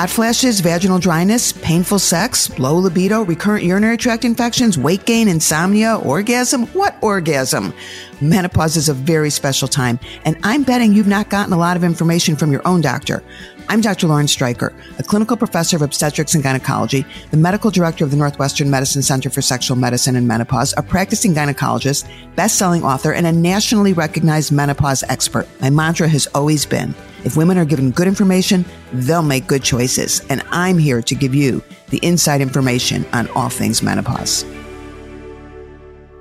hot flashes, vaginal dryness, painful sex, low libido, recurrent urinary tract infections, weight gain, insomnia, orgasm? What orgasm? Menopause is a very special time, and I'm betting you've not gotten a lot of information from your own doctor. I'm Dr. Lauren Streicher, a clinical professor of obstetrics and gynecology, the medical director of the Northwestern Medicine Center for Sexual Medicine and Menopause, a practicing gynecologist, best-selling author, and a nationally recognized menopause expert. My mantra has always been, if women are given good information, they'll make good choices. And I'm here to give you the inside information on all things menopause.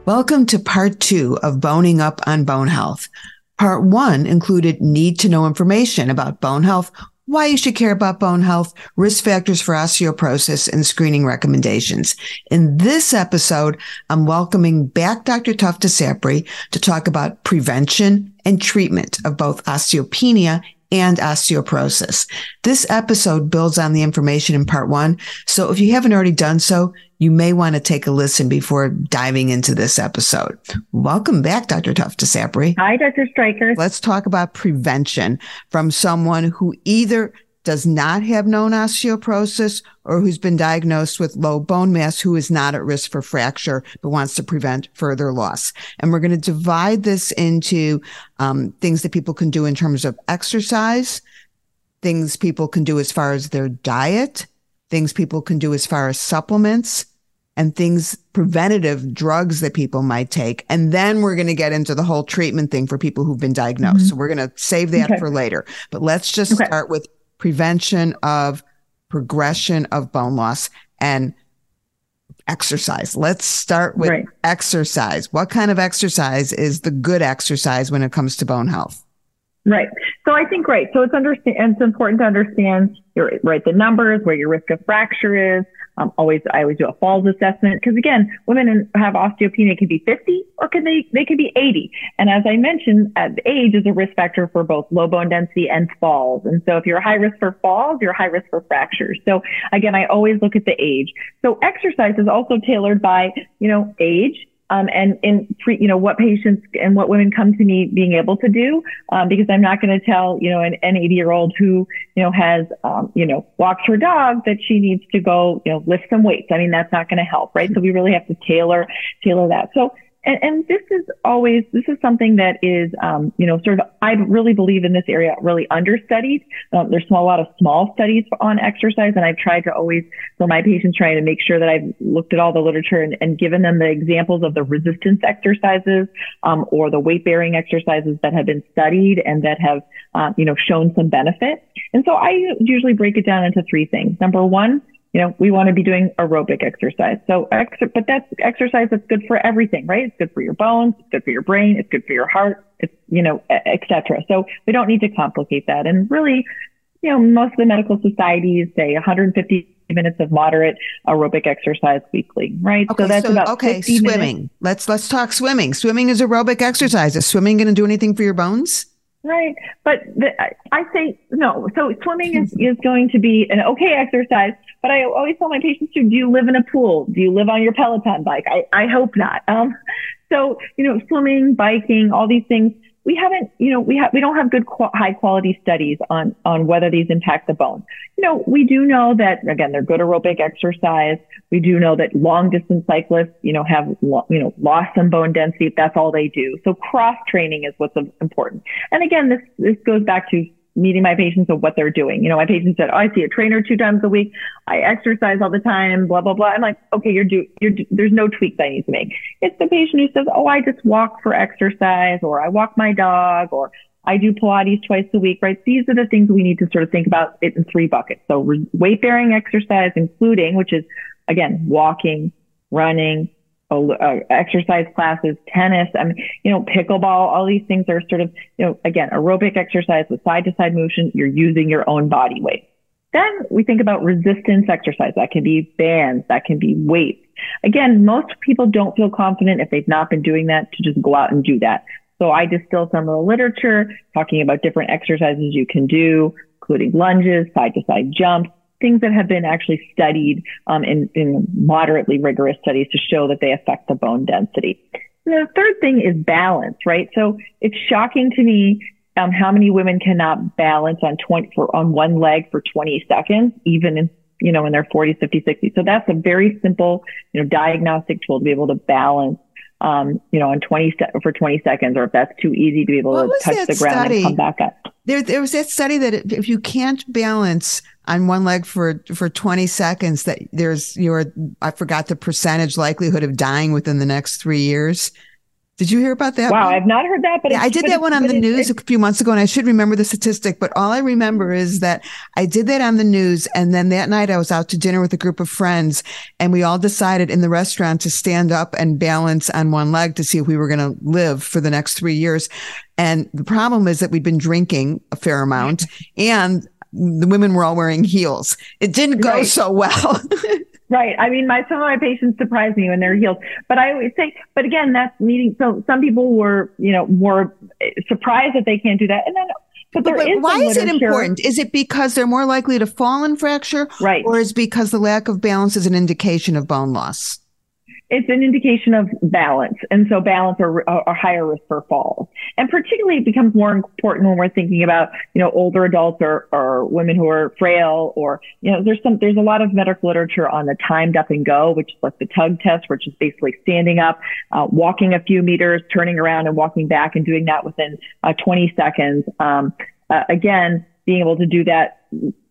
Welcome to part two of Boning Up on Bone Health. Part one included need to know information about bone health, why you should care about bone health, risk factors for osteoporosis, and screening recommendations. In this episode, I'm welcoming back Dr. Tough DeSapri to talk about prevention and treatment of both osteopenia and osteoporosis. This episode builds on the information in part one. So if you haven't already done so, you may want to take a listen before diving into this episode. Welcome back, Dr. Tough DeSapri. Hi, Dr. Streicher. Let's talk about prevention from someone who either does not have known osteoporosis or who's been diagnosed with low bone mass who is not at risk for fracture but wants to prevent further loss. And we're going to divide this into um, things that people can do in terms of exercise, things people can do as far as their diet, things people can do as far as supplements, and things preventative drugs that people might take. And then we're going to get into the whole treatment thing for people who've been diagnosed. Mm-hmm. So we're going to save that okay. for later. But let's just okay. start with prevention of progression of bone loss and exercise. Let's start with right. exercise. What kind of exercise is the good exercise when it comes to bone health? Right. So I think right. So it's understand. It's important to understand your right the numbers, where your risk of fracture is, um, always, I always do a falls assessment because again, women have osteopenia can be 50 or can they, they can be 80. And as I mentioned, age is a risk factor for both low bone density and falls. And so if you're high risk for falls, you're high risk for fractures. So again, I always look at the age. So exercise is also tailored by, you know, age, um, and in pre, you know what patients and what women come to me being able to do um, because I'm not going to tell you know an, an 80 year old who you know has um, you know walks her dog that she needs to go you know lift some weights. I mean that's not going to help, right? So we really have to tailor tailor that. So and, and this is always, this is something that is, um, you know, sort of, I really believe in this area, really understudied. Um, there's a lot of small studies on exercise, and I've tried to always, for my patients, trying to make sure that I've looked at all the literature and, and given them the examples of the resistance exercises um, or the weight bearing exercises that have been studied and that have, uh, you know, shown some benefit. And so I usually break it down into three things. Number one, you know, we want to be doing aerobic exercise. So, ex- but that's exercise that's good for everything, right? It's good for your bones, it's good for your brain, it's good for your heart, it's, you know, etc. So we don't need to complicate that. And really, you know, most of the medical societies say 150 minutes of moderate aerobic exercise weekly, right? Okay, so that's so, about okay. swimming. Minutes. Let's let's talk swimming. Swimming is aerobic exercise. Is swimming going to do anything for your bones? Right. But the, I say no. So swimming is, is going to be an okay exercise. But I always tell my patients too, do you live in a pool? Do you live on your Peloton bike? I, I hope not. Um, so, you know, swimming, biking, all these things, we haven't, you know, we have, we don't have good qu- high quality studies on, on whether these impact the bone. You know, we do know that again, they're good aerobic exercise. We do know that long distance cyclists, you know, have, you know, lost some bone density. That's all they do. So cross training is what's important. And again, this, this goes back to meeting my patients of what they're doing. You know, my patient said, "Oh, I see a trainer two times a week. I exercise all the time. Blah blah blah." I'm like, "Okay, you're do you're do, there's no tweaks I need to make." It's the patient who says, "Oh, I just walk for exercise, or I walk my dog, or I do Pilates twice a week." Right? These are the things we need to sort of think about it in three buckets. So weight bearing exercise, including which is again walking, running, Uh, exercise classes, tennis, I mean, you know, pickleball, all these things are sort of, you know, again, aerobic exercise with side to side motion. You're using your own body weight. Then we think about resistance exercise. That can be bands. That can be weights. Again, most people don't feel confident if they've not been doing that to just go out and do that. So I distill some of the literature talking about different exercises you can do, including lunges, side to side jumps, things that have been actually studied um, in, in moderately rigorous studies to show that they affect the bone density. The third thing is balance, right? So it's shocking to me um, how many women cannot balance on 20 for on one leg for 20 seconds, even in you know in their 40s, 50s, 60s. So that's a very simple you know diagnostic tool to be able to balance um, you know, on 20 se- for 20 seconds, or if that's too easy to be able what to touch the ground study? and come back up. There, there was that study that if you can't balance on one leg for for 20 seconds, that there's your I forgot the percentage likelihood of dying within the next three years. Did you hear about that? Wow, one? I've not heard that, but yeah, I did that one on the news a few months ago, and I should remember the statistic. But all I remember is that I did that on the news, and then that night I was out to dinner with a group of friends, and we all decided in the restaurant to stand up and balance on one leg to see if we were going to live for the next three years. And the problem is that we'd been drinking a fair amount, and the women were all wearing heels. It didn't go right. so well. Right. I mean, my some of my patients surprise me when they're healed, but I always say, but again, that's needing. So some people were, you know, more surprised that they can't do that, and then. But, but, but why is it important? Is it because they're more likely to fall and fracture, right? Or is because the lack of balance is an indication of bone loss? It's an indication of balance. And so balance are, are higher risk for falls. And particularly it becomes more important when we're thinking about, you know, older adults or, or women who are frail or, you know, there's some, there's a lot of medical literature on the timed up and go, which is like the tug test, which is basically standing up, uh, walking a few meters, turning around and walking back and doing that within uh, 20 seconds. Um, uh, again, being able to do that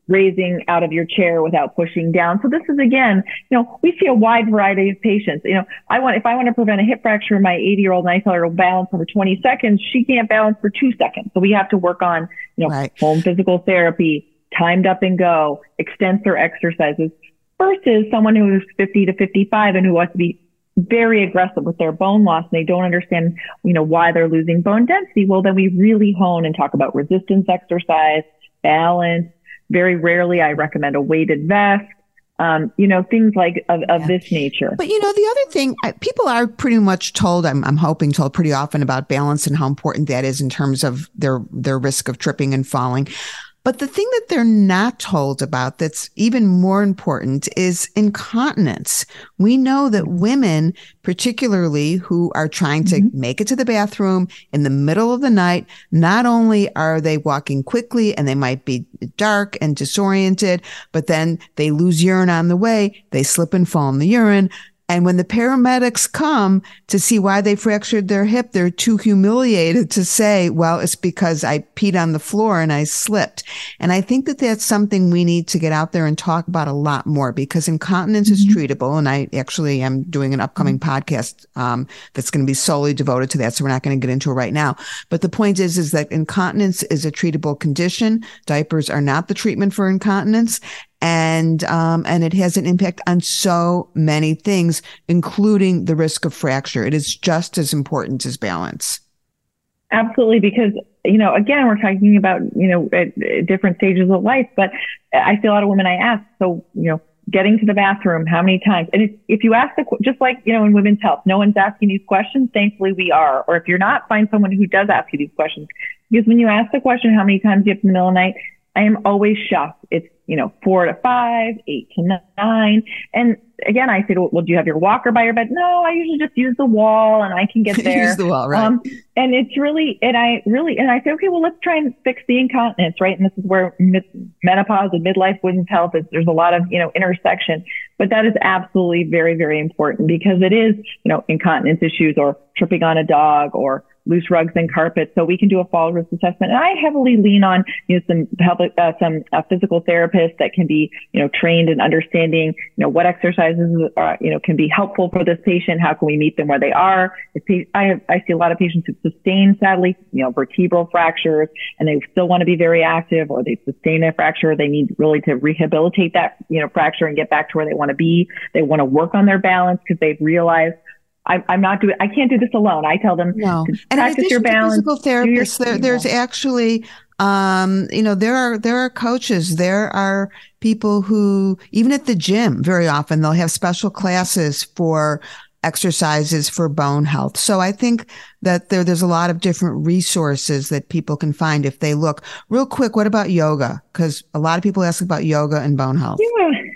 raising out of your chair without pushing down. So this is again, you know, we see a wide variety of patients. You know, I want, if I want to prevent a hip fracture in my 80 year old and I tell her to balance for 20 seconds, she can't balance for two seconds. So we have to work on, you know, right. home physical therapy, timed up and go, extensor exercises versus someone who is 50 to 55 and who wants to be very aggressive with their bone loss and they don't understand, you know, why they're losing bone density. Well, then we really hone and talk about resistance exercise, balance, very rarely I recommend a weighted vest. Um, you know, things like of, of yeah. this nature. But you know, the other thing, people are pretty much told, I'm, I'm hoping told pretty often about balance and how important that is in terms of their, their risk of tripping and falling. But the thing that they're not told about that's even more important is incontinence. We know that women, particularly who are trying to mm-hmm. make it to the bathroom in the middle of the night, not only are they walking quickly and they might be dark and disoriented, but then they lose urine on the way. They slip and fall in the urine. And when the paramedics come to see why they fractured their hip, they're too humiliated to say, well, it's because I peed on the floor and I slipped. And I think that that's something we need to get out there and talk about a lot more because incontinence mm-hmm. is treatable. And I actually am doing an upcoming mm-hmm. podcast, um, that's going to be solely devoted to that. So we're not going to get into it right now. But the point is, is that incontinence is a treatable condition. Diapers are not the treatment for incontinence and um, and it has an impact on so many things, including the risk of fracture. It is just as important as balance. Absolutely, because you know, again, we're talking about you know at, at different stages of life, but I see a lot of women I ask, so you know, getting to the bathroom, how many times? And if, if you ask the, just like, you know, in women's health, no one's asking these questions. Thankfully we are. Or if you're not, find someone who does ask you these questions. Because when you ask the question, how many times do you have in the middle of the night? I am always shocked. It's, you know, four to five, eight to nine. And again, I said, well, do you have your walker by your bed? No, I usually just use the wall and I can get there. use the wall, right. Um, and it's really, and I really, and I say, okay, well, let's try and fix the incontinence, right? And this is where menopause and midlife women's health is, there's a lot of, you know, intersection, but that is absolutely very, very important because it is, you know, incontinence issues or tripping on a dog or loose rugs and carpets. So we can do a fall risk assessment. And I heavily lean on, you know, some public, uh, some uh, physical therapists that can be, you know, trained in understanding, you know, what exercises are, you know, can be helpful for this patient. How can we meet them where they are? If I have, I see a lot of patients who sustain, sadly, you know, vertebral fractures and they still want to be very active or they sustain a fracture. They need really to rehabilitate that, you know, fracture and get back to where they want to be. They want to work on their balance because they've realized I, I'm not doing. I can't do this alone. I tell them no. And practice your balance. Physical therapists. There, there's actually, um, you know, there are there are coaches. There are people who, even at the gym, very often they'll have special classes for exercises for bone health. So I think that there, there's a lot of different resources that people can find if they look. Real quick, what about yoga? Because a lot of people ask about yoga and bone health. Yeah.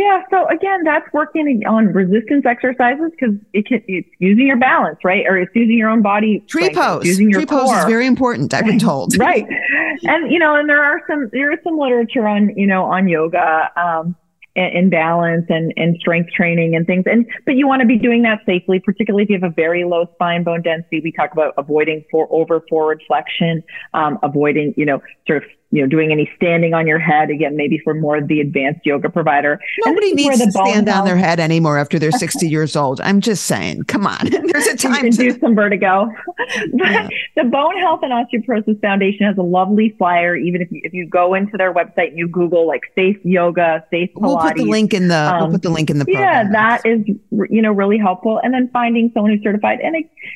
Yeah. So again, that's working on resistance exercises because it can, it's using your balance, right? Or it's using your own body. Tree strength, pose. Using your Tree core. pose is very important. I've been told. right. And, you know, and there are some, there is some literature on, you know, on yoga. Um, in balance and, and strength training and things. And, but you want to be doing that safely, particularly if you have a very low spine bone density. We talk about avoiding for over forward flexion, um, avoiding, you know, sort of you know, doing any standing on your head again, maybe for more the advanced yoga provider. Nobody needs to stand on their head anymore after they're 60 years old. I'm just saying, come on, there's a time to do some vertigo. yeah. The Bone Health and Osteoporosis Foundation has a lovely flyer. Even if you, if you go into their website and you Google like safe yoga, safe Pilates. We'll put the link in the, um, we'll put the link in the program. Yeah, that is, you know, really helpful. And then finding someone who's certified and,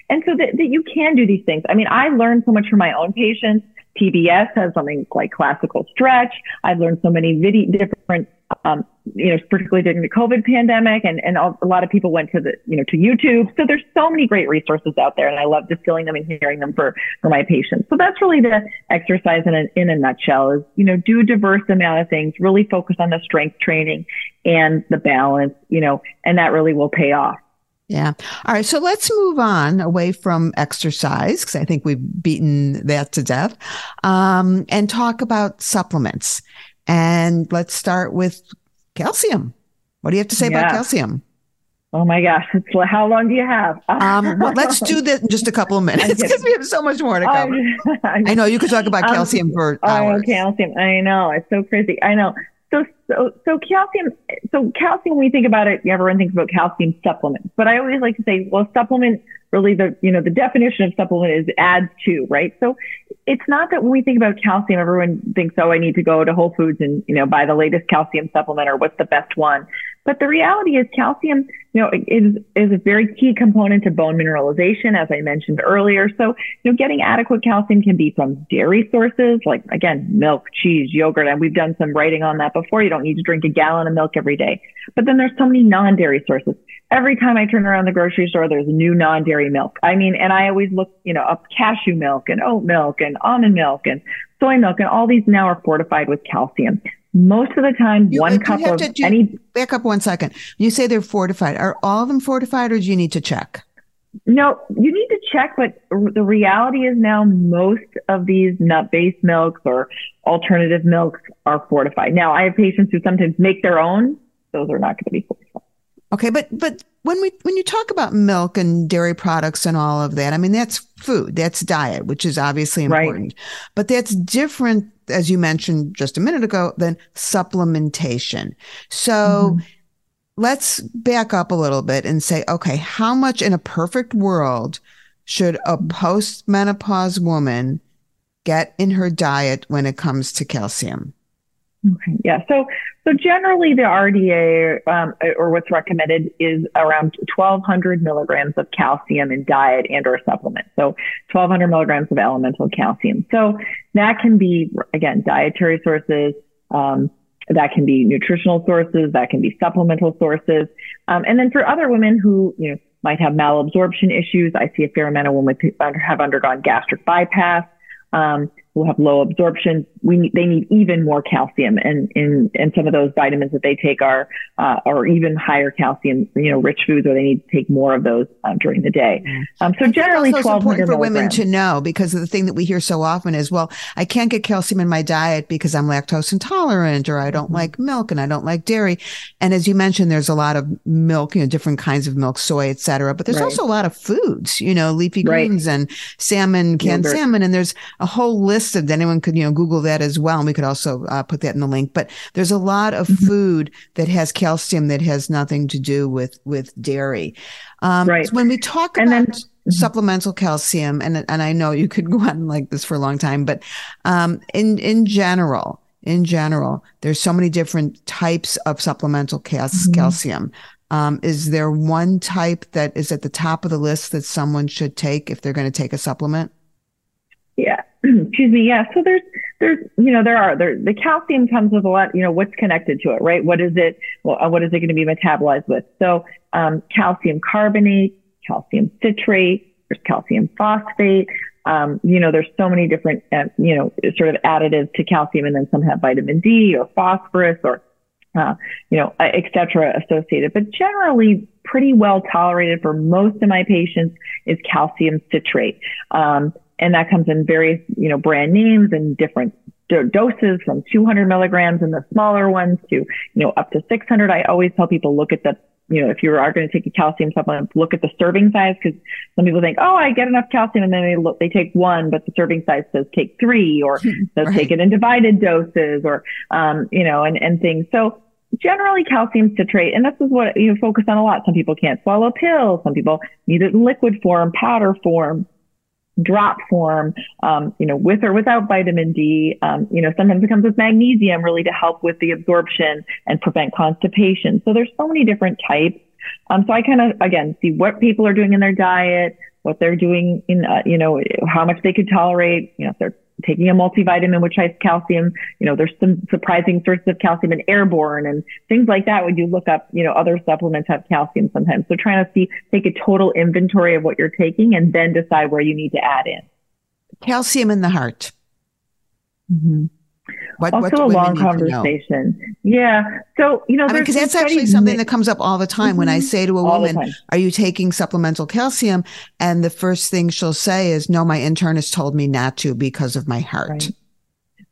and so that, that you can do these things. I mean, I learned so much from my own patients PBS has something like classical stretch. I've learned so many video, different, um, you know, particularly during the COVID pandemic and, and a lot of people went to the, you know, to YouTube. So there's so many great resources out there and I love distilling them and hearing them for, for my patients. So that's really the exercise in a, in a nutshell is, you know, do a diverse amount of things, really focus on the strength training and the balance, you know, and that really will pay off. Yeah. All right. So let's move on away from exercise because I think we've beaten that to death um, and talk about supplements. And let's start with calcium. What do you have to say yeah. about calcium? Oh my gosh. It's, how long do you have? um, well, let's do this in just a couple of minutes because we have so much more to cover. I know you could talk about um, calcium um, for hours. Oh, calcium. I know. It's so crazy. I know. So, so, so calcium, so calcium, when we think about it, everyone thinks about calcium supplements, but I always like to say, well, supplement really the, you know, the definition of supplement is adds to, right? So it's not that when we think about calcium, everyone thinks, oh, I need to go to Whole Foods and, you know, buy the latest calcium supplement or what's the best one. But the reality is calcium, you know, is, is a very key component to bone mineralization, as I mentioned earlier. So, you know, getting adequate calcium can be from dairy sources, like again, milk, cheese, yogurt. And we've done some writing on that before. You don't need to drink a gallon of milk every day. But then there's so many non-dairy sources. Every time I turn around the grocery store, there's new non-dairy milk. I mean, and I always look, you know, up cashew milk and oat milk and almond milk and soy milk and all these now are fortified with calcium. Most of the time, you, one cup of to, any. Back up one second. You say they're fortified. Are all of them fortified, or do you need to check? No, you need to check, but the reality is now most of these nut-based milks or alternative milks are fortified. Now, I have patients who sometimes make their own. Those are not going to be fortified. Okay, but but when we when you talk about milk and dairy products and all of that, I mean that's food, that's diet, which is obviously important. Right. But that's different as you mentioned just a minute ago, than supplementation. So mm-hmm. let's back up a little bit and say, okay, how much in a perfect world should a postmenopause woman get in her diet when it comes to calcium? Okay. Yeah. So, so generally the RDA, um, or what's recommended is around 1200 milligrams of calcium in diet and or supplement. So 1200 milligrams of elemental calcium. So that can be, again, dietary sources, um, that can be nutritional sources, that can be supplemental sources. Um, and then for other women who, you know, might have malabsorption issues, I see a fair amount of women who have undergone gastric bypass, um, who have low absorption, we they need even more calcium, and in and some of those vitamins that they take are uh, are even higher calcium, you know, rich foods, or they need to take more of those um, during the day. Mm-hmm. Um, so generally, twelve hundred for women to know because the thing that we hear so often is, well, I can't get calcium in my diet because I'm lactose intolerant, or I don't mm-hmm. like milk and I don't like dairy. And as you mentioned, there's a lot of milk, you know, different kinds of milk, soy, etc. But there's right. also a lot of foods, you know, leafy greens right. and salmon, canned Yogurt. salmon, and there's a whole list of anyone could you know Google that as well, and we could also uh, put that in the link. But there's a lot of mm-hmm. food that has calcium that has nothing to do with with dairy. Um, right. So when we talk and about then, mm-hmm. supplemental calcium, and and I know you could go on like this for a long time, but um, in in general, in general, there's so many different types of supplemental cal- mm-hmm. calcium. Um, is there one type that is at the top of the list that someone should take if they're going to take a supplement? Yeah. Excuse me. Yeah. So there's, there's, you know, there are, there, the calcium comes with a lot, you know, what's connected to it, right? What is it? Well, uh, what is it going to be metabolized with? So, um, calcium carbonate, calcium citrate, there's calcium phosphate. Um, you know, there's so many different, uh, you know, sort of additives to calcium and then some have vitamin D or phosphorus or uh, you know, et cetera, associated. But generally, pretty well tolerated for most of my patients is calcium citrate. Um, and that comes in various, you know, brand names and different doses from 200 milligrams and the smaller ones to, you know, up to 600. I always tell people look at the, you know, if you are going to take a calcium supplement, look at the serving size because some people think, oh, I get enough calcium, and then they look, they take one, but the serving size says take three, or says right. take it in divided doses, or, um, you know, and and things. So generally calcium citrate, and this is what you focus on a lot. Some people can't swallow pills. Some people need it in liquid form, powder form drop form, um, you know, with or without vitamin D. Um, you know, sometimes it comes with magnesium really to help with the absorption and prevent constipation. So there's so many different types. Um, so I kind of, again, see what people are doing in their diet, what they're doing in, uh, you know, how much they could tolerate, you know, if they're taking a multivitamin which has calcium. You know, there's some surprising sources of calcium in airborne and things like that when you look up, you know, other supplements have calcium sometimes. So trying to see, take a total inventory of what you're taking and then decide where you need to add in. Calcium in the heart. Mm-hmm. What, also what a long conversation. Yeah. So, you know, because that's actually something that comes up all the time mm-hmm. when I mm-hmm. say to a woman, are you taking supplemental calcium? And the first thing she'll say is, no, my internist told me not to because of my heart. Right.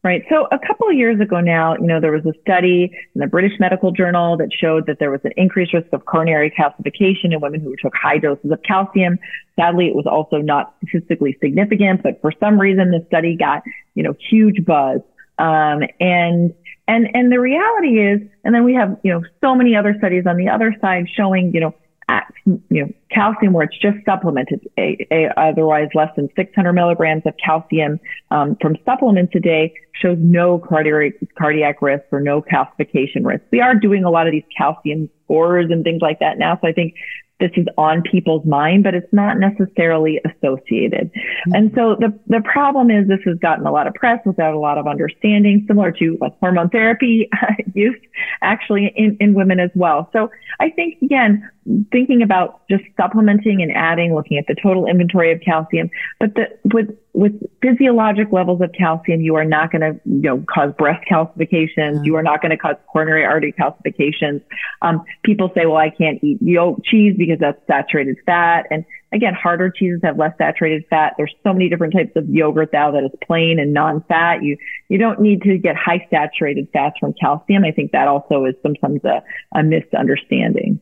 Right. So a couple of years ago now, you know, there was a study in the British Medical Journal that showed that there was an increased risk of coronary calcification in women who took high doses of calcium. Sadly, it was also not statistically significant, but for some reason, the study got, you know, huge buzz. Um, and and and the reality is, and then we have you know so many other studies on the other side showing you know at, you know calcium where it's just supplemented, a, a, otherwise less than 600 milligrams of calcium um, from supplements a day shows no cardiac cardiac risk or no calcification risk. We are doing a lot of these calcium scores and things like that now, so I think this is on people's mind, but it's not necessarily associated. Mm-hmm. And so the, the problem is this has gotten a lot of press without a lot of understanding, similar to like hormone therapy use actually in, in women as well. So I think again, thinking about just supplementing and adding, looking at the total inventory of calcium, but the, with with physiologic levels of calcium, you are not going to, you know, cause breast calcifications. Mm-hmm. You are not going to cause coronary artery calcifications. Um, people say, well, I can't eat yolk cheese because that's saturated fat. And again, harder cheeses have less saturated fat. There's so many different types of yogurt now that is plain and non-fat. You, you don't need to get high saturated fats from calcium. I think that also is sometimes a, a misunderstanding.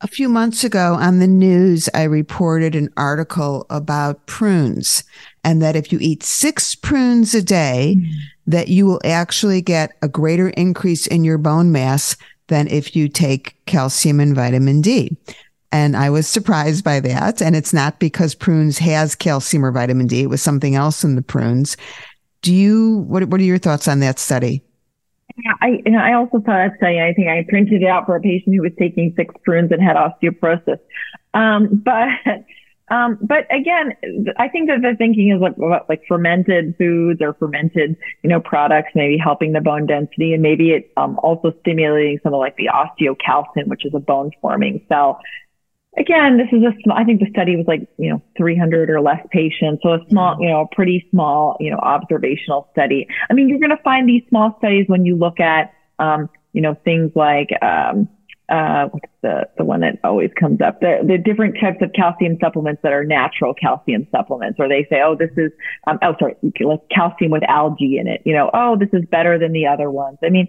A few months ago on the news, I reported an article about prunes and that if you eat six prunes a day, mm. that you will actually get a greater increase in your bone mass than if you take calcium and vitamin D. And I was surprised by that. And it's not because prunes has calcium or vitamin D. It was something else in the prunes. Do you, what, what are your thoughts on that study? Yeah, I and I also saw that study. I think I printed it out for a patient who was taking six prunes and had osteoporosis. Um, but um, but again, I think that the thinking is like like fermented foods or fermented, you know, products, maybe helping the bone density and maybe it um, also stimulating some of like the osteocalcin, which is a bone forming cell again, this is a small, I think the study was like, you know, 300 or less patients. So a small, mm-hmm. you know, a pretty small, you know, observational study. I mean, you're going to find these small studies when you look at, um, you know, things like, um, uh, what's the, the one that always comes up? The, the different types of calcium supplements that are natural calcium supplements, or they say, oh, this is, um, oh, sorry, like calcium with algae in it. You know, oh, this is better than the other ones. I mean,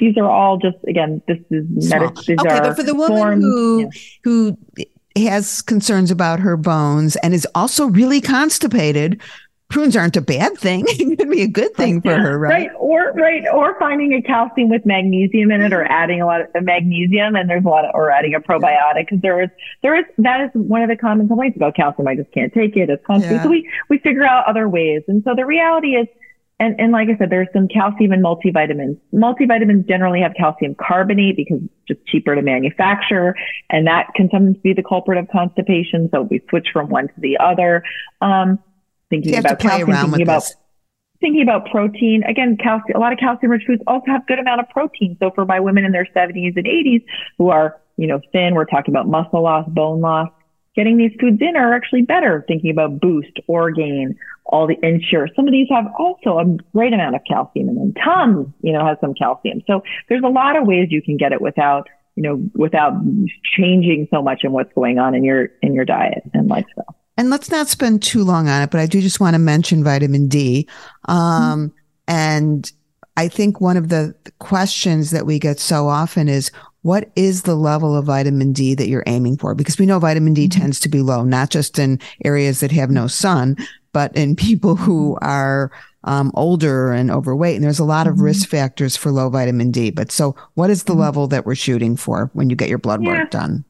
these are all just again this is medicine okay but for the woman forms, who yeah. who has concerns about her bones and is also really constipated prunes aren't a bad thing. it could be a good thing for her, right? Right. Or right. Or finding a calcium with magnesium in it, or adding a lot of uh, magnesium, and there's a lot of, or adding a probiotic because there is there is that is one of the common complaints about calcium. I just can't take it. It's constantly. Yeah. So we we figure out other ways, and so the reality is and, and like I said, there's some calcium in multivitamins. Multivitamins generally have calcium carbonate because it's just cheaper to manufacture. And that can sometimes be the culprit of constipation. So we switch from one to the other. Um, thinking about calcium, thinking about, this. thinking about protein. Again, calcium, a lot of calcium rich foods also have good amount of protein. So for my women in their 70s and 80s who are, you know, thin, we're talking about muscle loss, bone loss, getting these foods in are actually better. Thinking about Boost, Orgain, all the ensure. Some of these have also a great amount of calcium and then Tums, you know, has some calcium. So there's a lot of ways you can get it without, you know, without changing so much in what's going on in your, in your diet and lifestyle. And let's not spend too long on it, but I do just want to mention vitamin D. Um, mm-hmm. and I think one of the questions that we get so often is, what is the level of vitamin D that you're aiming for? Because we know vitamin D mm-hmm. tends to be low, not just in areas that have no sun, but in people who are um, older and overweight. And there's a lot of mm-hmm. risk factors for low vitamin D. But so, what is the mm-hmm. level that we're shooting for when you get your blood yeah. work done?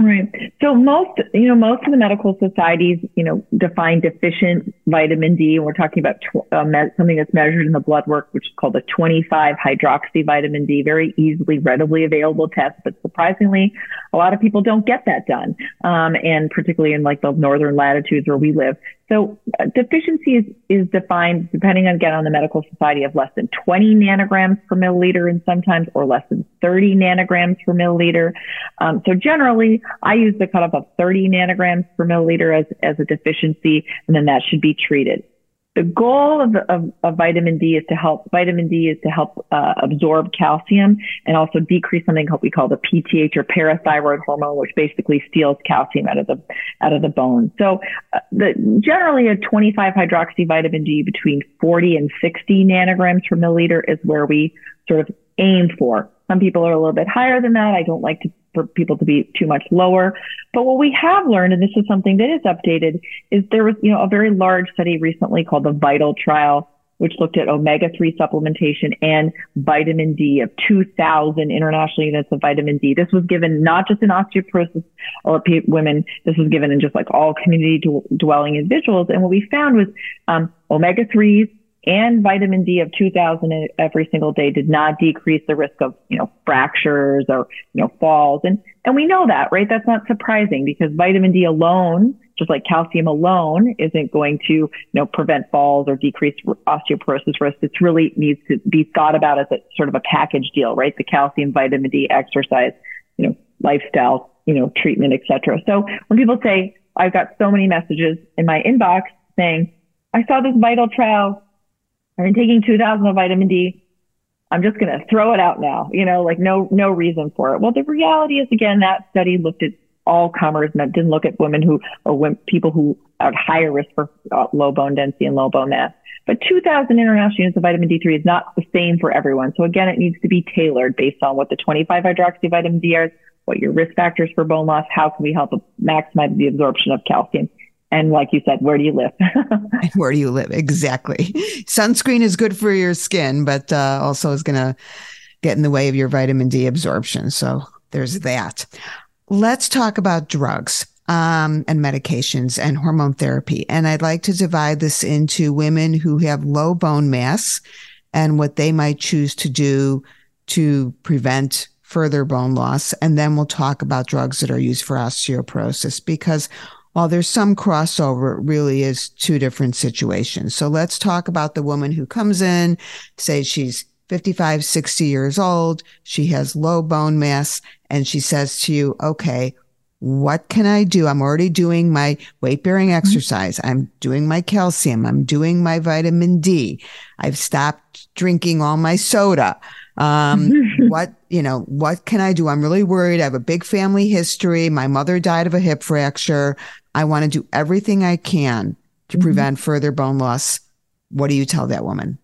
Right. So most, you know, most of the medical societies, you know, define deficient vitamin D. And we're talking about tw- uh, me- something that's measured in the blood work, which is called a 25 hydroxy vitamin D, very easily, readily available test. But surprisingly, a lot of people don't get that done. Um, and particularly in like the northern latitudes where we live. So uh, deficiency is, is defined depending on, again, on the medical society of less than 20 nanograms per milliliter and sometimes or less than 30 nanograms per milliliter. Um, so generally I use the cutoff of 30 nanograms per milliliter as, as a deficiency and then that should be treated the goal of, of, of, vitamin D is to help, vitamin D is to help uh, absorb calcium and also decrease something we call the PTH or parathyroid hormone, which basically steals calcium out of the, out of the bone. So uh, the, generally a 25 hydroxy vitamin D between 40 and 60 nanograms per milliliter is where we sort of aim for. Some people are a little bit higher than that. I don't like to for people to be too much lower. But what we have learned, and this is something that is updated, is there was, you know, a very large study recently called the VITAL trial, which looked at omega-3 supplementation and vitamin D of 2000 international units of vitamin D. This was given not just in osteoporosis or women. This was given in just like all community dwelling individuals. And what we found was, um, omega-3s and vitamin D of 2000 every single day did not decrease the risk of, you know, fractures or, you know, falls. And, and we know that, right? That's not surprising because vitamin D alone, just like calcium alone, isn't going to, you know, prevent falls or decrease osteoporosis risk. It really needs to be thought about as a sort of a package deal, right? The calcium, vitamin D, exercise, you know, lifestyle, you know, treatment, etc. So when people say, I've got so many messages in my inbox saying, I saw this vital trial I've been taking 2000 of vitamin D. I'm just going to throw it out now, you know, like no, no reason for it. Well, the reality is again, that study looked at all comers and didn't look at women who or women, people who are at higher risk for uh, low bone density and low bone mass. But 2000 international units of vitamin D3 is not the same for everyone. So again, it needs to be tailored based on what the 25 hydroxy vitamin D is, what your risk factors for bone loss, how can we help maximize the absorption of calcium. And like you said, where do you live? where do you live? Exactly. Sunscreen is good for your skin, but uh, also is going to get in the way of your vitamin D absorption. So there's that. Let's talk about drugs. Um, and medications and hormone therapy. And I'd like to divide this into women who have low bone mass and what they might choose to do to prevent further bone loss. And then we'll talk about drugs that are used for osteoporosis because while there's some crossover, it really is two different situations. So let's talk about the woman who comes in, say she's 55, 60 years old. She has low bone mass and she says to you, okay, what can I do? I'm already doing my weight bearing mm-hmm. exercise. I'm doing my calcium. I'm doing my vitamin D. I've stopped drinking all my soda. Um, what, you know, what can I do? I'm really worried. I have a big family history. My mother died of a hip fracture. I want to do everything I can to mm-hmm. prevent further bone loss. What do you tell that woman?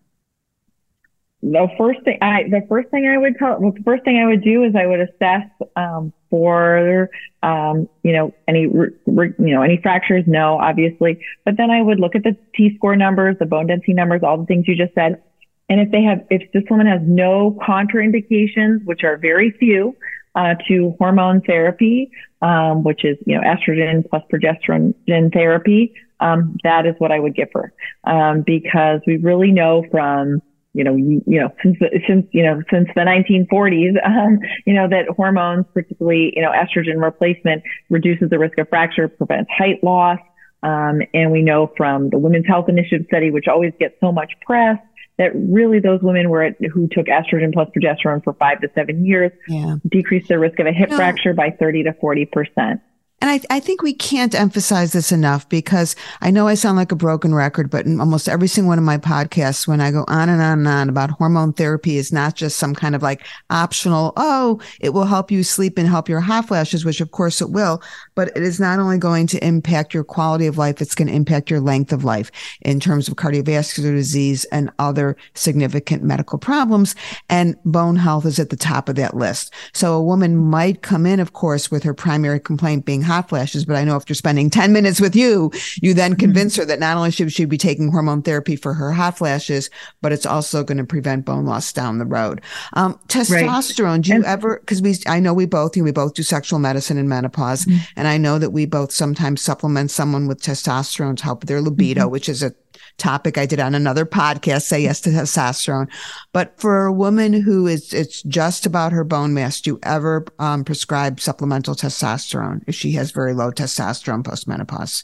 The first thing I, the first thing I would tell, well, the first thing I would do is I would assess, um, for, um, you know, any, you know, any fractures, no, obviously, but then I would look at the T score numbers, the bone density numbers, all the things you just said. And if they have, if this woman has no contraindications, which are very few, uh, to hormone therapy, um, which is you know estrogen plus progesterone therapy. Um, that is what I would give her um, because we really know from you know you, you know since since you know since the 1940s um, you know that hormones, particularly you know estrogen replacement, reduces the risk of fracture, prevents height loss. Um, and we know from the Women's Health Initiative study, which always gets so much press, that really those women were at, who took estrogen plus progesterone for five to seven years yeah. decreased their risk of a hip fracture by 30 to 40 percent. And I, I think we can't emphasize this enough because I know I sound like a broken record, but in almost every single one of my podcasts, when I go on and on and on about hormone therapy is not just some kind of like optional, oh, it will help you sleep and help your hot flashes, which of course it will, but it is not only going to impact your quality of life, it's going to impact your length of life in terms of cardiovascular disease and other significant medical problems. And bone health is at the top of that list. So a woman might come in, of course, with her primary complaint being hot flashes. But I know after spending 10 minutes with you, you then mm-hmm. convince mm-hmm. her that not only should she be taking hormone therapy for her hot flashes, but it's also going to prevent bone loss down the road. Um, testosterone, right. do you and- ever, cause we, I know we both, we both do sexual medicine in menopause. Mm-hmm. And I know that we both sometimes supplement someone with testosterone to help their libido, mm-hmm. which is a topic I did on another podcast, say yes to testosterone. But for a woman who is, it's just about her bone mass, do you ever um, prescribe supplemental testosterone if she has very low testosterone postmenopause?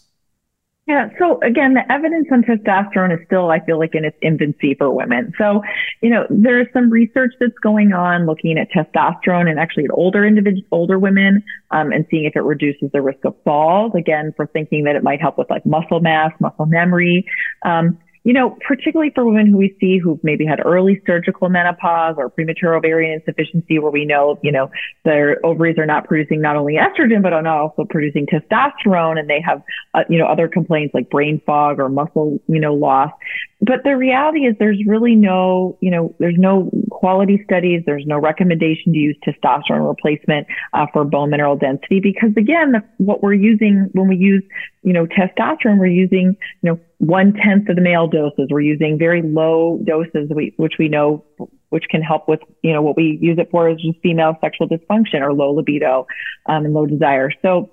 Yeah. So again, the evidence on testosterone is still, I feel like, in its infancy for women. So, you know, there's some research that's going on looking at testosterone and actually at older individuals, older women, um, and seeing if it reduces the risk of falls. Again, for thinking that it might help with like muscle mass, muscle memory. Um, you know, particularly for women who we see who've maybe had early surgical menopause or premature ovarian insufficiency, where we know, you know, their ovaries are not producing not only estrogen, but are also producing testosterone and they have, uh, you know, other complaints like brain fog or muscle, you know, loss. But the reality is there's really no, you know, there's no quality studies. There's no recommendation to use testosterone replacement uh, for bone mineral density because again, the, what we're using when we use, you know, testosterone, we're using, you know, one tenth of the male doses. We're using very low doses, which we know, which can help with, you know, what we use it for is just female sexual dysfunction or low libido um, and low desire. So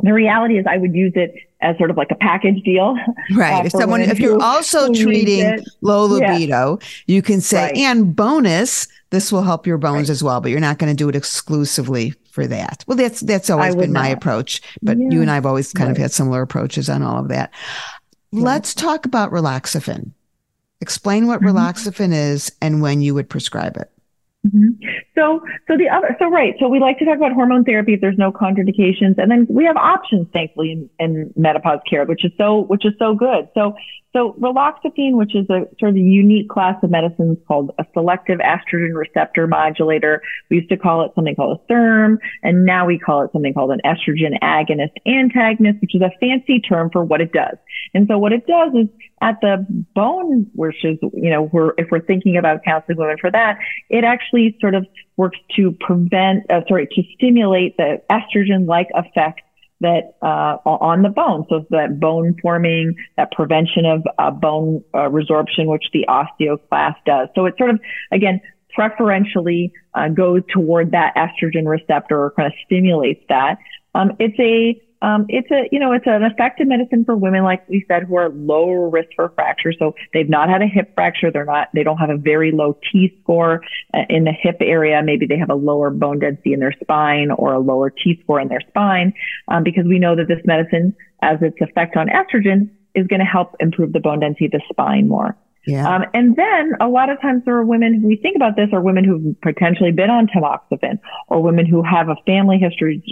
the reality is I would use it as sort of like a package deal. Right. Uh, if someone, if you're also treating low libido, yeah. you can say, right. and bonus, this will help your bones right. as well, but you're not going to do it exclusively for that. Well, that's, that's always been not. my approach, but yeah. you and I have always kind right. of had similar approaches on all of that. Let's talk about raloxifene. Explain what mm-hmm. is and when you would prescribe it. Mm-hmm. So, so the other, so right. So we like to talk about hormone therapy if there's no contraindications, and then we have options, thankfully, in, in menopause care, which is so, which is so good. So, so raloxifene, which is a sort of unique class of medicines called a selective estrogen receptor modulator. We used to call it something called a SERM, and now we call it something called an estrogen agonist antagonist, which is a fancy term for what it does. And so what it does is at the bone, which is, you know, we're, if we're thinking about counseling women for that, it actually sort of works to prevent, uh, sorry, to stimulate the estrogen-like effect that uh, on the bone. So that bone forming, that prevention of uh, bone uh, resorption, which the osteoclast does. So it sort of, again, preferentially uh, goes toward that estrogen receptor or kind of stimulates that. Um, it's a um, it's a, you know, it's an effective medicine for women, like we said, who are lower risk for fracture. So they've not had a hip fracture. They're not, they don't have a very low T score uh, in the hip area. Maybe they have a lower bone density in their spine or a lower T score in their spine, um, because we know that this medicine, as its effect on estrogen, is going to help improve the bone density of the spine more. Yeah. Um, and then a lot of times there are women we think about this are women who've potentially been on tamoxifen or women who have a family history,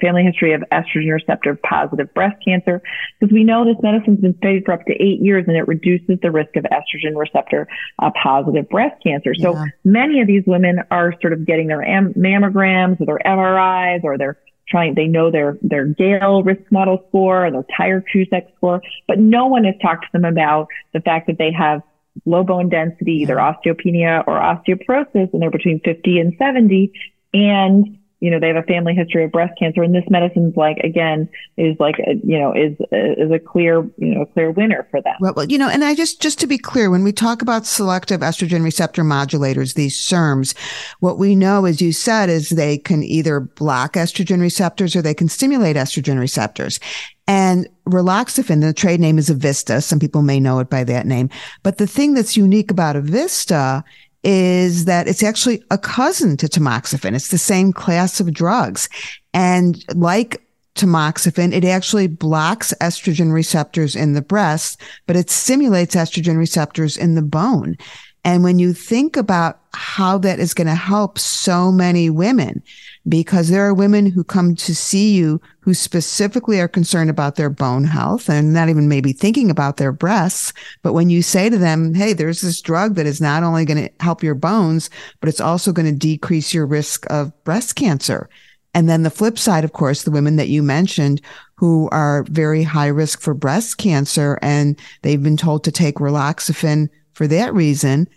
family history of estrogen receptor positive breast cancer. Because we know this medicine's been studied for up to eight years and it reduces the risk of estrogen receptor uh, positive breast cancer. So yeah. many of these women are sort of getting their am- mammograms or their MRIs or their trying, they know their, their Gail risk model score or their Tyrer-Cuzick score, but no one has talked to them about the fact that they have low bone density, either mm-hmm. osteopenia or osteoporosis, and they're between 50 and 70. And, you know, they have a family history of breast cancer. And this medicine's like, again, is like, a, you know, is, is a clear, you know, clear winner for them. Well, you know, and I just, just to be clear, when we talk about selective estrogen receptor modulators, these SERMs, what we know, as you said, is they can either block estrogen receptors or they can stimulate estrogen receptors. And raloxifene, the trade name is Evista. Some people may know it by that name. But the thing that's unique about Evista is that it's actually a cousin to tamoxifen. It's the same class of drugs. And like tamoxifen, it actually blocks estrogen receptors in the breast, but it stimulates estrogen receptors in the bone. And when you think about how that is going to help so many women, because there are women who come to see you who specifically are concerned about their bone health and not even maybe thinking about their breasts. But when you say to them, Hey, there's this drug that is not only going to help your bones, but it's also going to decrease your risk of breast cancer. And then the flip side, of course, the women that you mentioned who are very high risk for breast cancer and they've been told to take raloxifene for that reason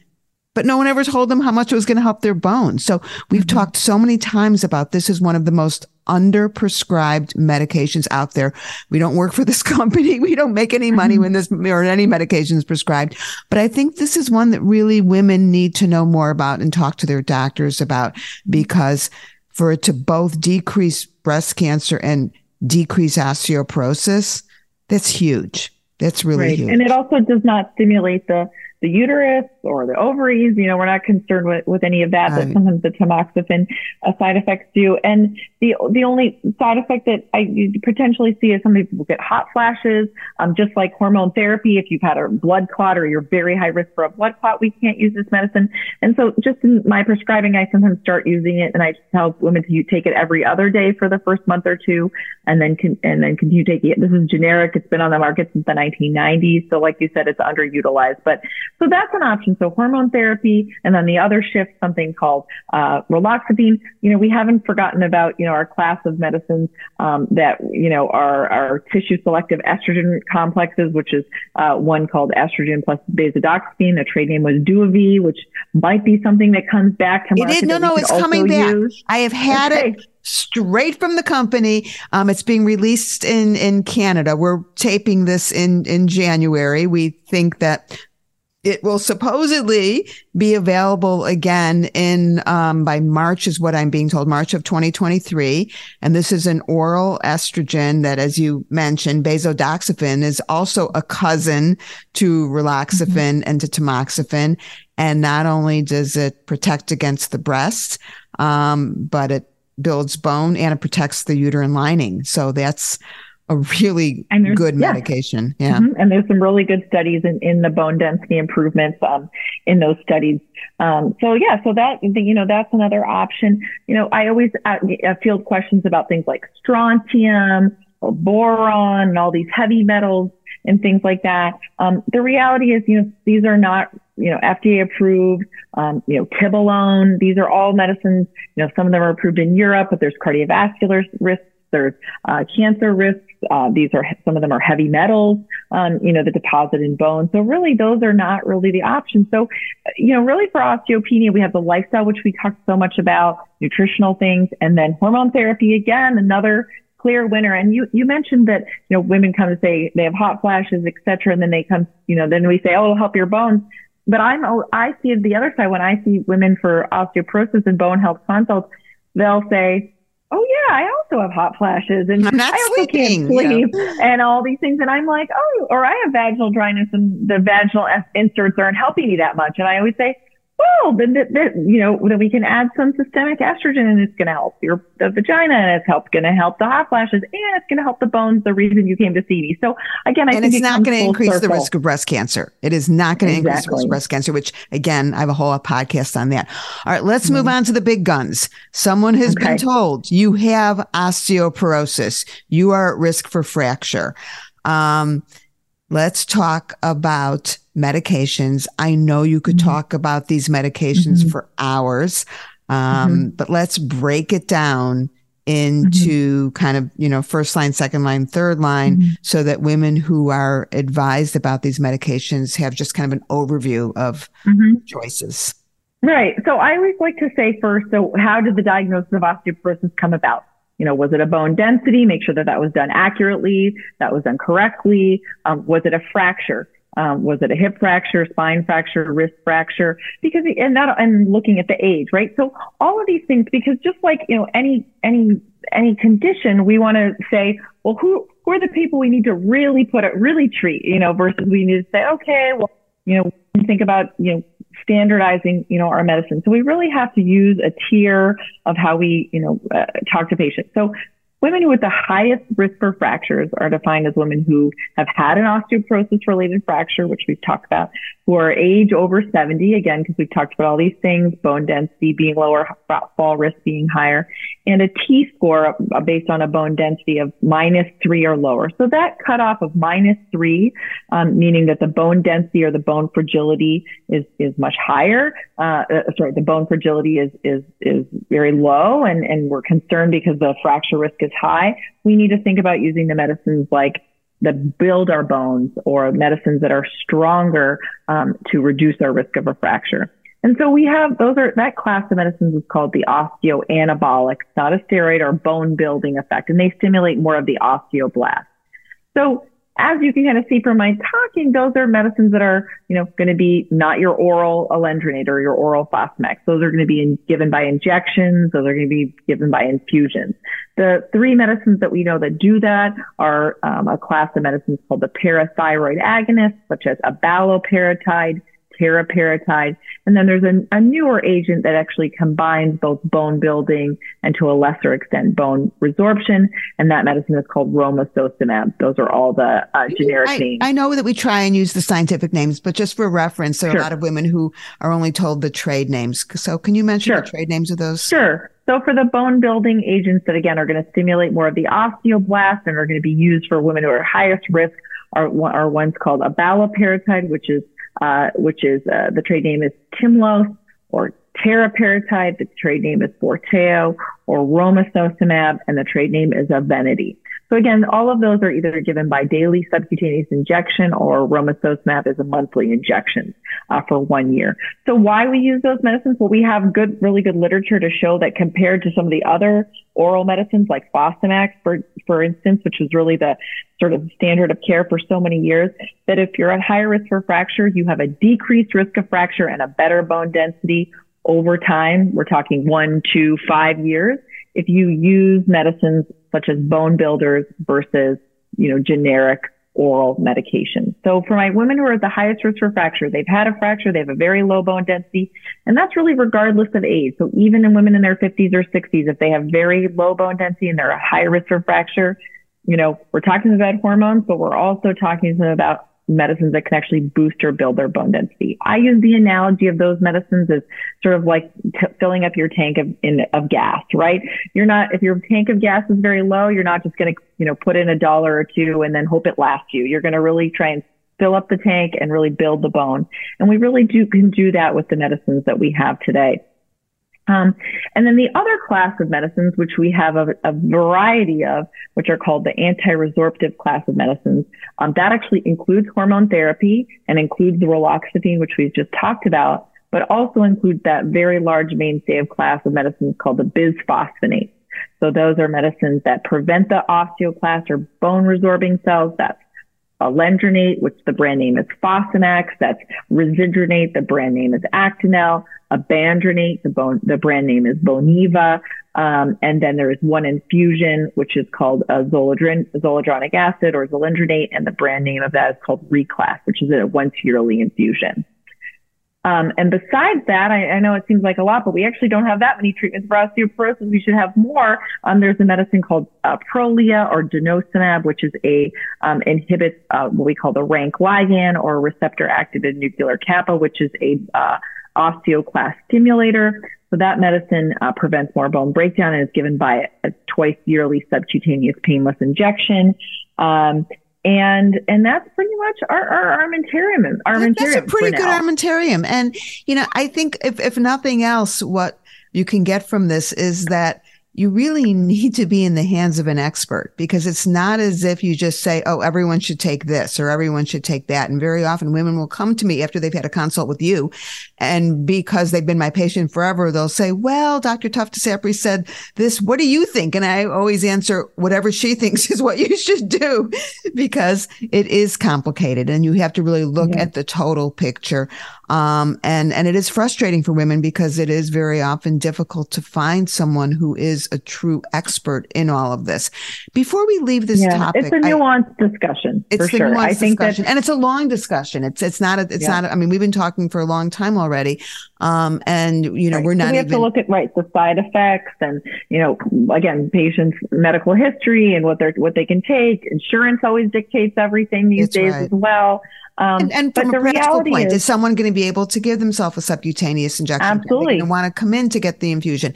but no one ever told them how much it was going to help their bones. So we've mm-hmm. talked so many times about this is one of the most under prescribed medications out there. We don't work for this company. We don't make any money mm-hmm. when this or any medication is prescribed. But I think this is one that really women need to know more about and talk to their doctors about because for it to both decrease breast cancer and decrease osteoporosis, that's huge. That's really right. huge. And it also does not stimulate the the uterus or the ovaries. You know, we're not concerned with, with any of that, right. but sometimes the tamoxifen uh, side effects do. And the the only side effect that I potentially see is some people get hot flashes, um, just like hormone therapy. If you've had a blood clot or you're very high risk for a blood clot, we can't use this medicine. And so just in my prescribing, I sometimes start using it and I just tell women to take it every other day for the first month or two and then con- and then continue taking it. This is generic. It's been on the market since the 1990s. So like you said, it's underutilized, but so that's an option. So hormone therapy, and then the other shift, something called uh, raloxifene. You know, we haven't forgotten about you know our class of medicines um, that you know are our tissue selective estrogen complexes, which is uh, one called estrogen plus bazedoxifene. The trade name was Duavee, which might be something that comes back to. It is, no, no, it's coming back. Use. I have had okay. it straight from the company. Um, it's being released in in Canada. We're taping this in in January. We think that it will supposedly be available again in um, by March, is what I'm being told, March of 2023. And this is an oral estrogen that, as you mentioned, bazedoxifene is also a cousin to raloxifene mm-hmm. and to tamoxifen. And not only does it protect against the breast, um, but it builds bone and it protects the uterine lining. So that's a really good yeah. medication. Yeah. Mm-hmm. And there's some really good studies in, in the bone density improvements um, in those studies. Um, so yeah, so that, you know, that's another option. You know, I always uh, field questions about things like strontium or boron and all these heavy metals and things like that. Um, the reality is, you know, these are not, you know, FDA approved, um, you know, tibolone. These are all medicines, you know, some of them are approved in Europe, but there's cardiovascular risks there's uh, cancer risks. Uh, these are some of them are heavy metals, um, you know, the deposit in bone. So really, those are not really the options. So, you know, really for osteopenia, we have the lifestyle, which we talked so much about, nutritional things, and then hormone therapy. Again, another clear winner. And you, you mentioned that, you know, women come to say they have hot flashes, et cetera. And then they come, you know, then we say, oh, it'll help your bones. But I'm, I see the other side when I see women for osteoporosis and bone health consults, they'll say, oh yeah, I also have hot flashes and I'm not I also sleeping, can't sleep and all these things. And I'm like, oh, or I have vaginal dryness and the vaginal inserts aren't helping me that much. And I always say, well, then, then you know, then we can add some systemic estrogen and it's going to help your the vagina and it's help going to help the hot flashes and it's going to help the bones. The reason you came to see me. So again, I and think it's it not going to increase circle. the risk of breast cancer. It is not going to exactly. increase the risk of breast cancer. Which again, I have a whole podcast on that. All right, let's mm-hmm. move on to the big guns. Someone has okay. been told you have osteoporosis. You are at risk for fracture. Um, let's talk about medications. I know you could mm-hmm. talk about these medications mm-hmm. for hours, um, mm-hmm. but let's break it down into mm-hmm. kind of, you know, first line, second line, third line, mm-hmm. so that women who are advised about these medications have just kind of an overview of mm-hmm. choices. Right. So I always like to say first, so how did the diagnosis of osteoporosis come about? You know, was it a bone density? Make sure that that was done accurately, that was done correctly. Um, was it a fracture? Um, was it a hip fracture, spine fracture, wrist fracture? Because and that and looking at the age, right? So all of these things, because just like you know any any any condition, we want to say, well, who who are the people we need to really put it really treat, you know, versus we need to say, okay, well, you know, think about you know standardizing, you know, our medicine. So we really have to use a tier of how we, you know, uh, talk to patients. So Women with the highest risk for fractures are defined as women who have had an osteoporosis related fracture, which we've talked about, who are age over 70, again, because we've talked about all these things, bone density being lower, fall risk being higher, and a T score based on a bone density of minus three or lower. So that cutoff of minus three, um, meaning that the bone density or the bone fragility is, is much higher. Uh, uh, sorry, the bone fragility is, is, is very low and, and we're concerned because the fracture risk is high, we need to think about using the medicines like that build our bones or medicines that are stronger um, to reduce our risk of a fracture. And so we have those are that class of medicines is called the osteoanabolic, not a steroid or bone building effect, and they stimulate more of the osteoblast. So as you can kind of see from my talking, those are medicines that are, you know, going to be not your oral alendronate or your oral Fosamax. Those are going to be in, given by injections. Those are going to be given by infusions. The three medicines that we know that do that are um, a class of medicines called the parathyroid agonists, such as abaloparatide, teriparatide. And then there's a, a, newer agent that actually combines both bone building and to a lesser extent bone resorption. And that medicine is called romosozumab. Those are all the uh, generic I, names. I know that we try and use the scientific names, but just for reference, there are sure. a lot of women who are only told the trade names. So can you mention sure. the trade names of those? Sure. So for the bone building agents that again are going to stimulate more of the osteoblast and are going to be used for women who are highest risk are, are ones called abaloparatide, which is uh, which is uh, the trade name is Tymlos or teriparatide. The trade name is Forteo or romosozumab, and the trade name is Evenity. So again, all of those are either given by daily subcutaneous injection or romosozumab is a monthly injection uh, for one year. So why we use those medicines? Well, we have good, really good literature to show that compared to some of the other oral medicines like Fosamax, for, for instance, which was really the sort of standard of care for so many years, that if you're at higher risk for fracture, you have a decreased risk of fracture and a better bone density over time. We're talking one, two, five years. If you use medicines such as bone builders versus, you know, generic oral medication. So for my women who are at the highest risk for fracture, they've had a fracture, they have a very low bone density, and that's really regardless of age. So even in women in their 50s or 60s, if they have very low bone density and they're at high risk for fracture, you know, we're talking about hormones, but we're also talking about medicines that can actually boost or build their bone density. I use the analogy of those medicines as sort of like t- filling up your tank of in, of gas, right? You're not if your tank of gas is very low, you're not just going to you know put in a dollar or two and then hope it lasts you. You're going to really try and fill up the tank and really build the bone. And we really do can do that with the medicines that we have today. Um, and then the other class of medicines, which we have a, a variety of, which are called the anti-resorptive class of medicines, um, that actually includes hormone therapy and includes the raloxifene, which we've just talked about, but also includes that very large mainstay of class of medicines called the bisphosphonates. So those are medicines that prevent the osteoclast or bone resorbing cells. That's alendronate, which the brand name is Fosamax. That's risedronate. The brand name is Actonel. Ibandronate. The, the brand name is Boniva. Um, and then there is one infusion, which is called uh, zoledronic acid or zoledronate. And the brand name of that is called Reclast, which is a once yearly infusion. Um, and besides that, I, I, know it seems like a lot, but we actually don't have that many treatments for osteoporosis. We should have more. Um, there's a medicine called uh, Prolia or denosumab, which is a um, inhibits uh, what we call the rank ligand or receptor activated nuclear kappa, which is a uh, osteoclast stimulator. So that medicine uh, prevents more bone breakdown and is given by a twice yearly subcutaneous painless injection. Um, and and that's pretty much our, our armamentarium. armamentarium that's a pretty good now. armamentarium. And you know, I think if if nothing else, what you can get from this is that you really need to be in the hands of an expert because it's not as if you just say, Oh, everyone should take this or everyone should take that. And very often women will come to me after they've had a consult with you. And because they've been my patient forever, they'll say, well, Dr. Tufta said this. What do you think? And I always answer whatever she thinks is what you should do because it is complicated and you have to really look yeah. at the total picture. Um, and, and it is frustrating for women because it is very often difficult to find someone who is a true expert in all of this. Before we leave this yeah, topic, it's a nuanced I, discussion. It's for sure. I think discussion. that, and it's a long discussion. It's, it's not, a, it's yeah. not, a, I mean, we've been talking for a long time already. Um, and you know, right. we're not so we have even, to look at, right, the side effects and, you know, again, patients' medical history and what they're, what they can take. Insurance always dictates everything these days right. as well. Um, and, and from a practical point, is, is someone going to be able to give themselves a subcutaneous injection? Absolutely. And want to come in to get the infusion.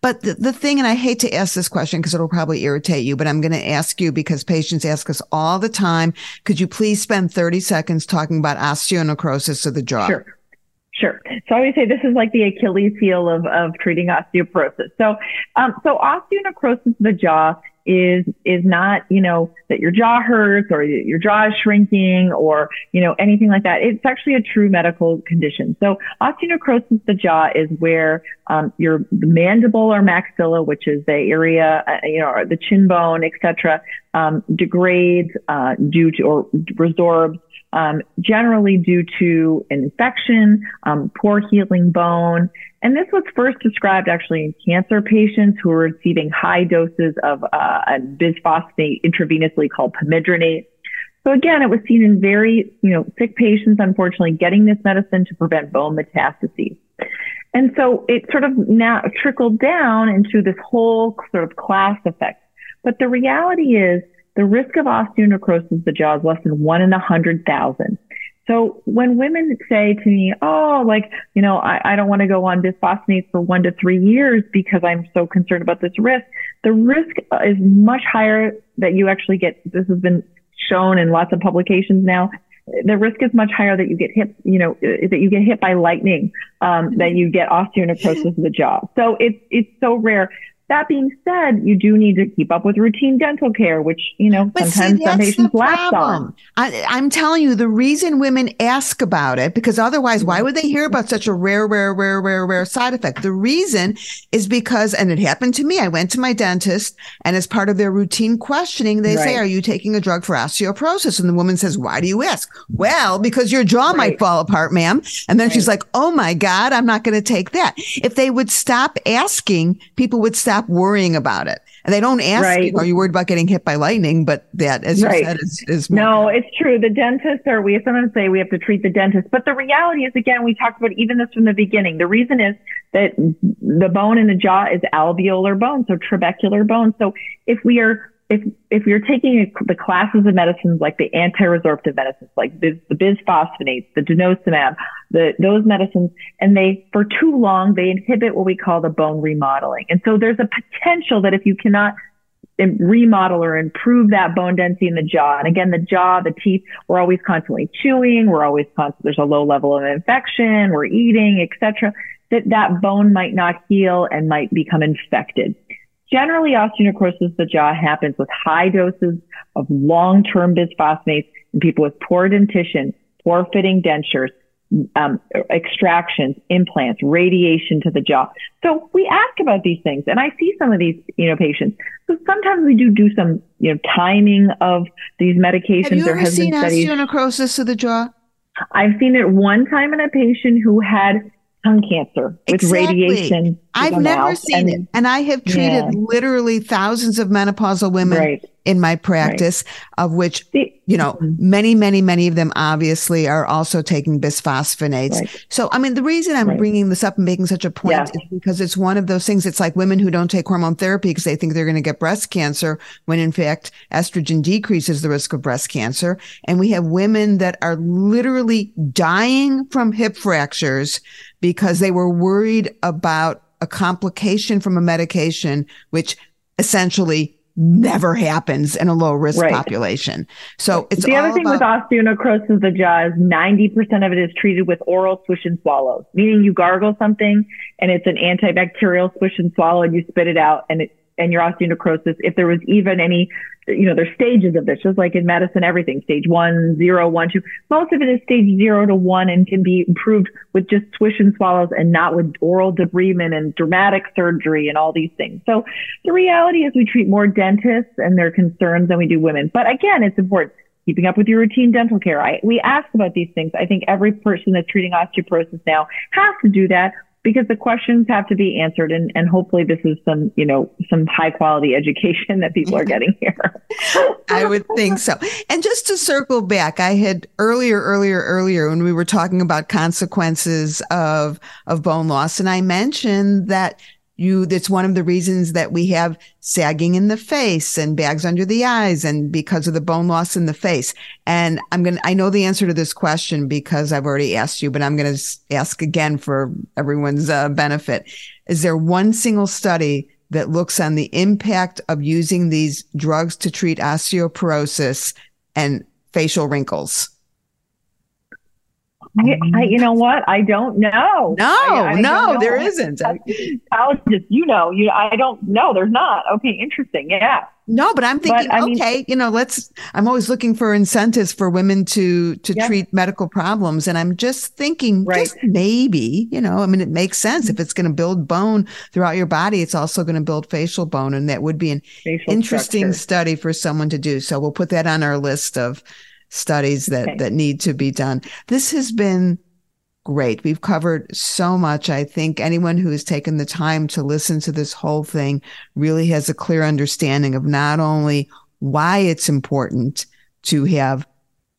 But the, the thing, and I hate to ask this question because it'll probably irritate you, but I'm going to ask you because patients ask us all the time. Could you please spend 30 seconds talking about osteonecrosis of the jaw? Sure. Sure. So I would say this is like the Achilles heel of, of treating osteoporosis. So, um, so osteonecrosis of the jaw is is not you know that your jaw hurts or your jaw is shrinking or you know anything like that. It's actually a true medical condition. So osteonecrosis of the jaw is where um, your mandible or maxilla which is the area uh, you know the chin bone etc um, degrades uh, due to or resorbs um, generally due to an infection, um, poor healing bone. And this was first described actually in cancer patients who were receiving high doses of uh, a bisphosphonate intravenously called pamidronate. So again, it was seen in very, you know, sick patients, unfortunately, getting this medicine to prevent bone metastases. And so it sort of now trickled down into this whole sort of class effect. But the reality is the risk of osteonecrosis of the jaw is less than one in a hundred thousand. So when women say to me, oh, like, you know, I, I don't want to go on bisphosphonates for one to three years because I'm so concerned about this risk, the risk is much higher that you actually get, this has been shown in lots of publications now. The risk is much higher that you get hit, you know, that you get hit by lightning, um, that you get osteonecrosis of the jaw. So it's, it's so rare. That being said, you do need to keep up with routine dental care, which, you know, but sometimes see, some patients lapse on. I, am telling you, the reason women ask about it, because otherwise, why would they hear about such a rare, rare, rare, rare, rare side effect? The reason is because, and it happened to me, I went to my dentist and as part of their routine questioning, they right. say, are you taking a drug for osteoporosis? And the woman says, why do you ask? Well, because your jaw right. might fall apart, ma'am. And then right. she's like, oh my God, I'm not going to take that. If they would stop asking, people would stop stop worrying about it. And they don't ask, right. you, are you worried about getting hit by lightning? But that, as you right. said, is, is no, it's true. The dentists are, we sometimes say we have to treat the dentist, but the reality is, again, we talked about even this from the beginning. The reason is that the bone in the jaw is alveolar bone, so trabecular bone. So if we are if if you're taking the classes of medicines like the anti-resorptive medicines, like the, the bisphosphonates, the denosumab, the those medicines, and they for too long they inhibit what we call the bone remodeling. And so there's a potential that if you cannot remodel or improve that bone density in the jaw. And again, the jaw, the teeth, we're always constantly chewing. We're always constantly, there's a low level of infection. We're eating, etc. That that bone might not heal and might become infected. Generally, osteonecrosis of the jaw happens with high doses of long-term bisphosphonates in people with poor dentition, poor fitting dentures, um, extractions, implants, radiation to the jaw. So we ask about these things, and I see some of these, you know, patients. So sometimes we do do some, you know, timing of these medications. Have you ever seen osteonecrosis of the jaw? I've seen it one time in a patient who had tongue cancer with exactly. radiation. I've never seen and, it. And I have treated yeah. literally thousands of menopausal women right. In my practice, right. of which, you know, mm-hmm. many, many, many of them obviously are also taking bisphosphonates. Right. So, I mean, the reason I'm bringing this up and making such a point yeah. is because it's one of those things. It's like women who don't take hormone therapy because they think they're going to get breast cancer when in fact estrogen decreases the risk of breast cancer. And we have women that are literally dying from hip fractures because they were worried about a complication from a medication, which essentially never happens in a low risk right. population. So it's the other thing about- with osteonecrosis of the jaw is 90% of it is treated with oral swish and swallow, meaning you gargle something and it's an antibacterial swish and swallow and you spit it out and it and your osteonecrosis, if there was even any, you know, there's stages of this, just like in medicine, everything, stage one, zero, one, two. Most of it is stage zero to one and can be improved with just swish and swallows and not with oral debridement and dramatic surgery and all these things. So the reality is we treat more dentists and their concerns than we do women. But again, it's important. keeping up with your routine dental care. I, we ask about these things. I think every person that's treating osteoporosis now has to do that because the questions have to be answered and, and hopefully this is some you know some high quality education that people are getting here. I would think so. And just to circle back i had earlier earlier earlier when we were talking about consequences of of bone loss and i mentioned that you that's one of the reasons that we have sagging in the face and bags under the eyes and because of the bone loss in the face. And i'm going to i know the answer to this question because i've already asked you but i'm going to ask again for everyone's uh, benefit. Is there one single study that looks on the impact of using these drugs to treat osteoporosis and facial wrinkles I, oh I, you know what? I don't know. No, I, I no, know. there isn't. Psychologist, you know, you. I don't know. There's not. Okay, interesting. Yeah. No, but I'm thinking, but, okay, mean, you know, let's. I'm always looking for incentives for women to to yeah. treat medical problems, and I'm just thinking, right. just maybe, you know, I mean, it makes sense if it's going to build bone throughout your body, it's also going to build facial bone, and that would be an facial interesting structure. study for someone to do. So we'll put that on our list of studies that, okay. that need to be done. This has been great. We've covered so much. I think anyone who has taken the time to listen to this whole thing really has a clear understanding of not only why it's important to have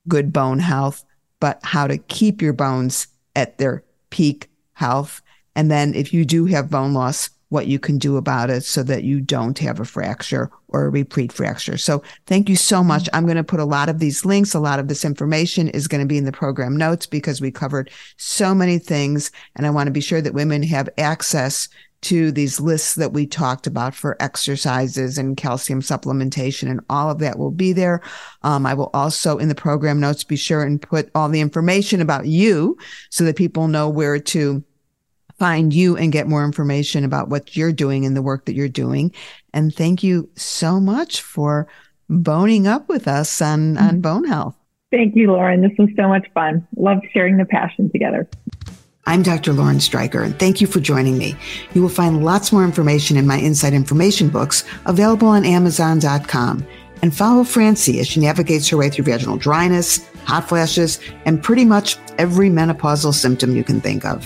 good bone health, but how to keep your bones at their peak health. And then if you do have bone loss, what you can do about it so that you don't have a fracture or a repeat fracture. So thank you so much. I'm going to put a lot of these links, a lot of this information is going to be in the program notes because we covered so many things. And I want to be sure that women have access to these lists that we talked about for exercises and calcium supplementation and all of that will be there. Um, I will also in the program notes be sure and put all the information about you so that people know where to find you and get more information about what you're doing and the work that you're doing. And thank you so much for boning up with us on, on mm-hmm. bone health. Thank you, Lauren. This was so much fun. Loved sharing the passion together. I'm Dr. Lauren Streicher, and thank you for joining me. You will find lots more information in my Inside Information books available on Amazon.com. And follow Francie as she navigates her way through vaginal dryness, hot flashes, and pretty much every menopausal symptom you can think of.